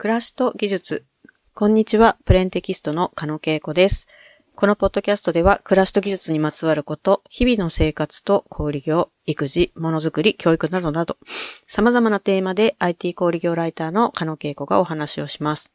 暮らしと技術。こんにちは、プレンテキストの加野恵子です。このポッドキャストでは、暮らしと技術にまつわること、日々の生活と小売業、育児、ものづくり、教育などなど、様々なテーマで IT 小売業ライターの加野恵子がお話をします。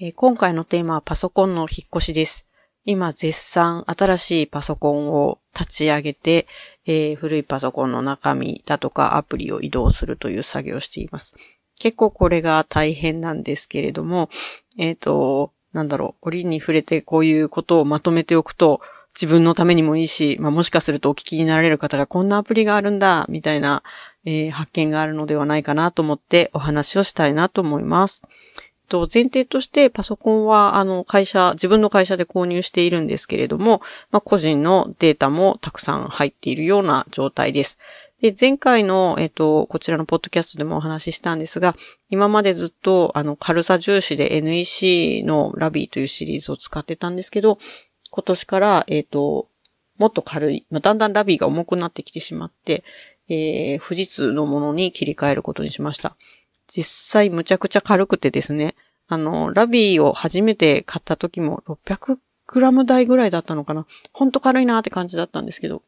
えー、今回のテーマはパソコンの引っ越しです。今絶賛新しいパソコンを立ち上げて、えー、古いパソコンの中身だとかアプリを移動するという作業をしています。結構これが大変なんですけれども、えっ、ー、と、なんだろう、折に触れてこういうことをまとめておくと、自分のためにもいいし、まあ、もしかするとお聞きになられる方がこんなアプリがあるんだ、みたいな、えー、発見があるのではないかなと思ってお話をしたいなと思います。と、前提としてパソコンは、あの、会社、自分の会社で購入しているんですけれども、まあ、個人のデータもたくさん入っているような状態です。で、前回の、えっと、こちらのポッドキャストでもお話ししたんですが、今までずっと、あの、軽さ重視で NEC のラビーというシリーズを使ってたんですけど、今年から、えっと、もっと軽い、まあ、だんだん LAVIE が重くなってきてしまって、えー、富士通のものに切り替えることにしました。実際むちゃくちゃ軽くてですね、あの、 LAVIE を初めて買った時も600グラム台ぐらいだったのかな。ほんと軽いなーって感じだったんですけど、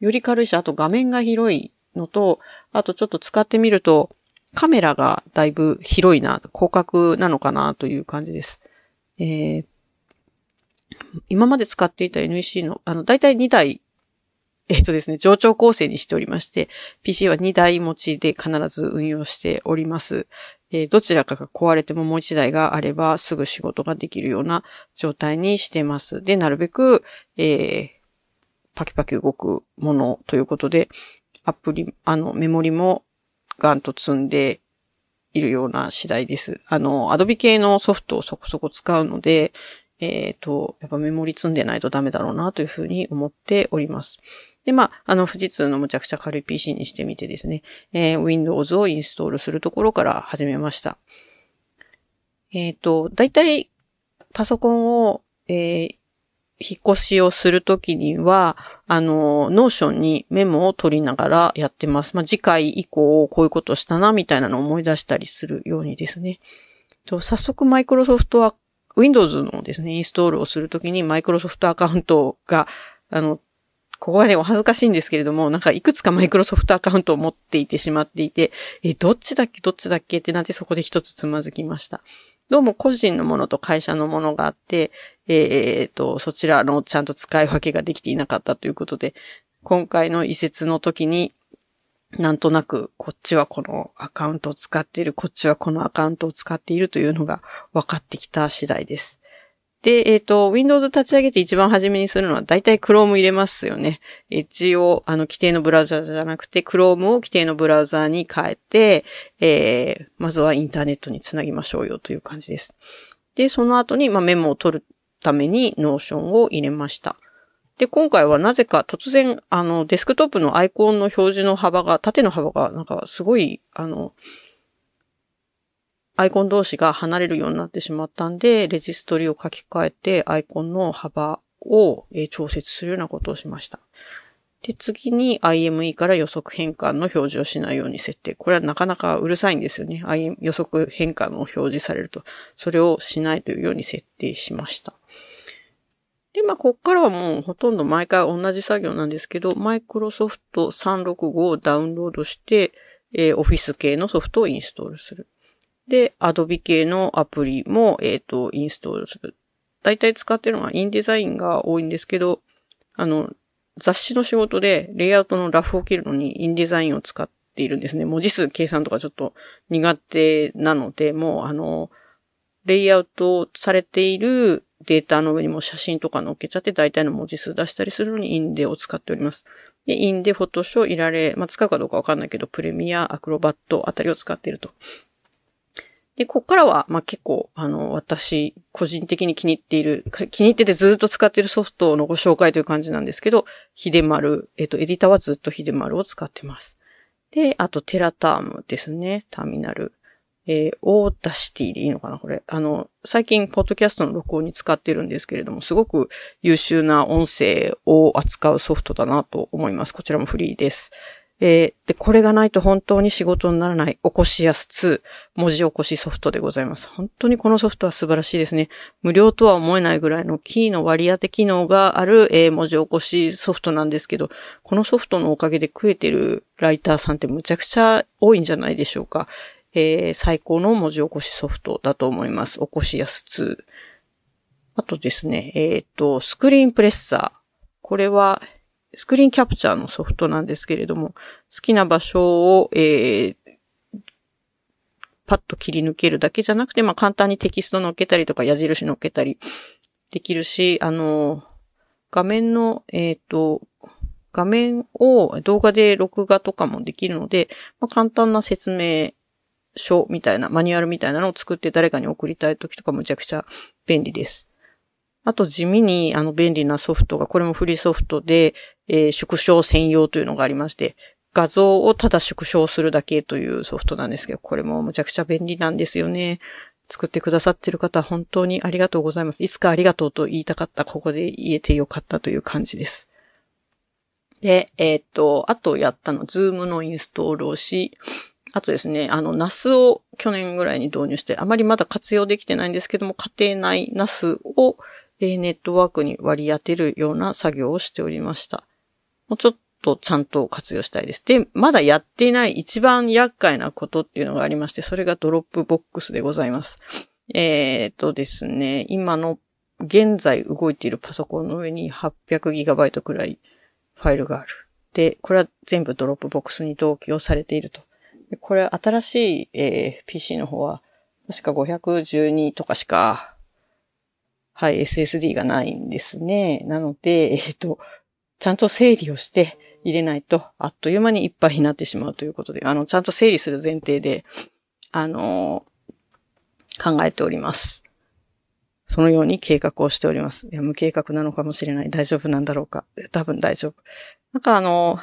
より軽いし、あと画面が広いのと、あとちょっと使ってみると、カメラがだいぶ広いな、広角なのかなという感じです。えー、今まで使っていた NEC の、あの、だいたい2台、えっ、ー、とですね、上長構成にしておりまして、PC は2台持ちで必ず運用しております。えー、どちらかが壊れてももう1台があればすぐ仕事ができるような状態にしてます。で、なるべく、えー、パキパキ動くものということで、アプリ、あの、メモリもガンと積んでいるような次第です。あの、アドビ系のソフトをそこそこ使うので、えっ、ー、と、やっぱメモリ積んでないとダメだろうなというふうに思っております。で、まあ、あの、富士通のむちゃくちゃ軽い PC にしてみてですね、えー、Windows をインストールするところから始めました。えっ、ー、と、だいたいパソコンを、えー、引っ越しをするときには、あの、 Notion にメモを取りながらやってます。まあ、次回以降こういうことしたな、みたいなのを思い出したりするようにですね。と早速、マイクロソフトは、Windows のですね、インストールをするときにマイクロソフトアカウントが、あの、ここはね、お恥ずかしいんですけれども、なんかいくつかマイクロソフトアカウントを持っていてしまっていて、え、どっちだっけどっちだっけってなってそこで一つつまずきました。どうも個人のものと会社のものがあって、えー、と、そちらのちゃんと使い分けができていなかったということで、今回の移設の時に、なんとなく、こっちはこのアカウントを使っている、こっちはこのアカウントを使っているというのが分かってきた次第です。で、えっ、ー、と、Windows 立ち上げて一番初めにするのは、だいたい Chrome 入れますよね。一応、あの、既定のブラウザじゃなくて、Chrome を既定のブラウザに変えて、えー、まずはインターネットにつなぎましょうよという感じです。で、その後に、まあ、メモを取るために Notion を入れました。で、今回はなぜか突然、あの、デスクトップのアイコンの表示の幅が、縦の幅が、なんかすごい、あの、アイコン同士が離れるようになってしまったんで、レジストリを書き換えて、アイコンの幅をえ調節するようなことをしました。で、次に IME から予測変換の表示をしないように設定。これはなかなかうるさいんですよね。予測変換の表示されると。それをしないというように設定しました。で、まあ、こっからはもうほとんど毎回同じ作業なんですけど、マイクロソフト365をダウンロードして、えー、オフィス系のソフトをインストールする。で、Adobe 系のアプリも、えっ、ー、と、インストールする。大体使ってるのはインデザインが多いんですけど、あの、雑誌の仕事でレイアウトのラフを切るのにインデザインを使っているんですね。文字数計算とかちょっと苦手なので、もうあの、レイアウトされているデータの上にも写真とか載っけちゃって大体の文字数出したりするのにインデを使っております。で、インデ、フォトショー、いられ、まあ、使うかどうかわかんないけど、プレミア、アクロバットあたりを使っているとで、こっからは、まあ、結構、あの、私、個人的に気に入っている、気に入っててずっと使っているソフトのご紹介という感じなんですけど、ヒデマル、えっ、と、エディターはずっとヒデマルを使ってます。で、あと、テラタームですね、ターミナル。えー、オーダシティでいいのかなこれ。あの、最近、ポッドキャストの録音に使ってるんですけれども、すごく優秀な音声を扱うソフトだなと思います。こちらもフリーです。えー、で、これがないと本当に仕事にならない、起こしやす2、文字起こしソフトでございます。本当にこのソフトは素晴らしいですね。無料とは思えないぐらいのキーの割り当て機能がある、えー、文字起こしソフトなんですけど、このソフトのおかげで食えてるライターさんってむちゃくちゃ多いんじゃないでしょうか。えー、最高の文字起こしソフトだと思います。起こしやす2。あとですね、えっ、と、スクリーンプレッサー。これは、スクリーンキャプチャーのソフトなんですけれども、好きな場所を、えー、パッと切り抜けるだけじゃなくて、まあ、簡単にテキスト乗っけたりとか矢印乗っけたりできるし、あの、画面の、えっ、ー、と、画面を動画で録画とかもできるので、まあ、簡単な説明書みたいな、マニュアルみたいなのを作って誰かに送りたい時とかむちゃくちゃ便利です。あと地味にあの便利なソフトが、これもフリーソフトで、えー、縮小専用というのがありまして、画像をただ縮小するだけというソフトなんですけど、これもむちゃくちゃ便利なんですよね。作ってくださってる方、本当にありがとうございます。いつかありがとうと言いたかった、ここで言えてよかったという感じです。で、えー、っと、あとやったの、 Zoom のインストールをし、あとですね、あの、 NAS を去年ぐらいに導入して、あまりまだ活用できてないんですけども、家庭内 NAS を、ネットワークに割り当てるような作業をしておりました。もうちょっとちゃんと活用したいです。で、まだやっていない一番厄介なことっていうのがありまして、それが Dropbox でございます。えー、っとですね、今の現在動いているパソコンの上に 800GB くらいファイルがある。で、これは全部 Dropbox に同期をされていると。これ新しい、えー、PC の方は確か512とかしかはい、SSD がないんですね。なので、えっ、と、ちゃんと整理をして入れないと、あっという間にいっぱいになってしまうということで、あの、ちゃんと整理する前提で、あの考えております。そのように計画をしております。いや、無計画なのかもしれない。大丈夫なんだろうか。多分大丈夫。なんかあの、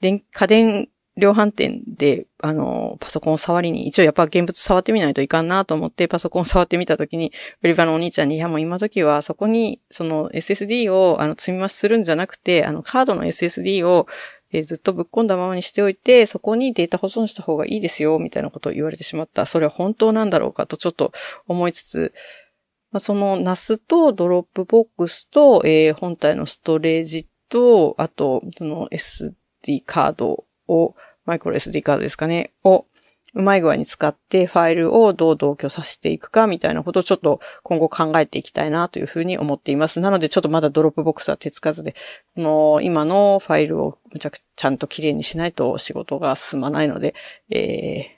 電、家電量販店で、あの、パソコンを触りに、一応やっぱ現物触ってみないといかんなと思って、パソコンを触ってみたときに、売り場のお兄ちゃんに、いやもう今時はそこに、その SSD を、あの、積み増しするんじゃなくて、あの、カードの SSD を、え、ずっとぶっ込んだままにしておいて、そこにデータ保存した方がいいですよ、みたいなことを言われてしまった。それは本当なんだろうかとちょっと思いつつ、まあ、その NAS と Dropbox と、えー、本体のストレージと、あと、その SD カードを、マイクロ SD カードですかね、をうまい具合に使ってファイルをどう同居させていくかみたいなことをちょっと今後考えていきたいなというふうに思っています。なのでちょっとまだ Dropbox は手つかずで、この今のファイルをむちゃくちゃんと綺麗にしないと仕事が進まないので、え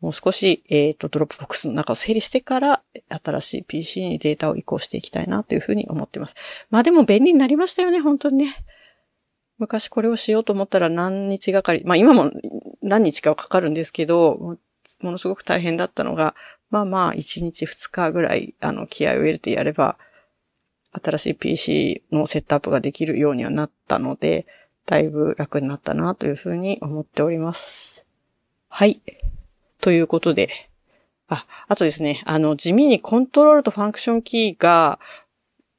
ー、もう少し、えっ、ー、と、 Dropbox の中を整理してから、新しい PC にデータを移行していきたいなというふうに思っています。まあでも便利になりましたよね、本当にね。昔これをしようと思ったら何日がかり、まあ今も何日かはかかるんですけど、ものすごく大変だったのが、まあまあ1日2日ぐらい、あの、気合を入れてやれば、新しい PC のセットアップができるようにはなったので、だいぶ楽になったなというふうに思っております。はい。ということで、あ、あとですね、あの、地味にコントロールとファンクションキーが、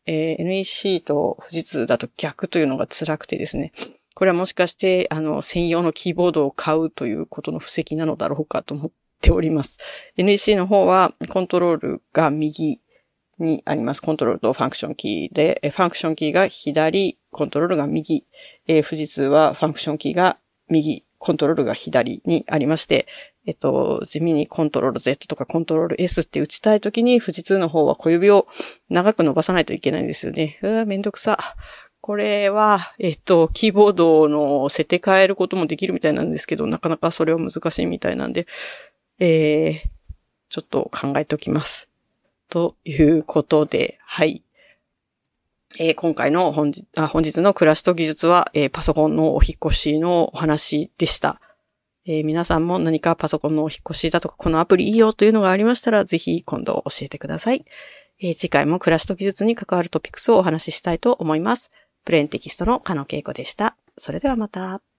えー、NEC と富士通だと逆というのが辛くてですね。これはもしかして、あの、専用のキーボードを買うということの布石なのだろうかと思っております。NEC の方は、コントロールが右にあります。コントロールとファンクションキーで、ファンクションキーが左、コントロールが右。えー、富士通はファンクションキーが右、コントロールが左にありまして、えっと、地味にコントロール Z とかコントロール S って打ちたいときに、富士通の方は小指を長く伸ばさないといけないんですよね。うわ、めんどくさ。これは、えっと、キーボードの設定変えることもできるみたいなんですけど、なかなかそれは難しいみたいなんで、えー、ちょっと考えておきます。ということで、はい。えー、今回の本日あ本日の暮らしと技術は、えー、パソコンのお引越しのお話でした。えー、皆さんも何かパソコンのお引越しだとか、このアプリいいよというのがありましたら、ぜひ今度教えてください。え、次回も暮らしと技術に関わるトピックスをお話ししたいと思います。プレーンテキストの加野恵子でした。それではまた。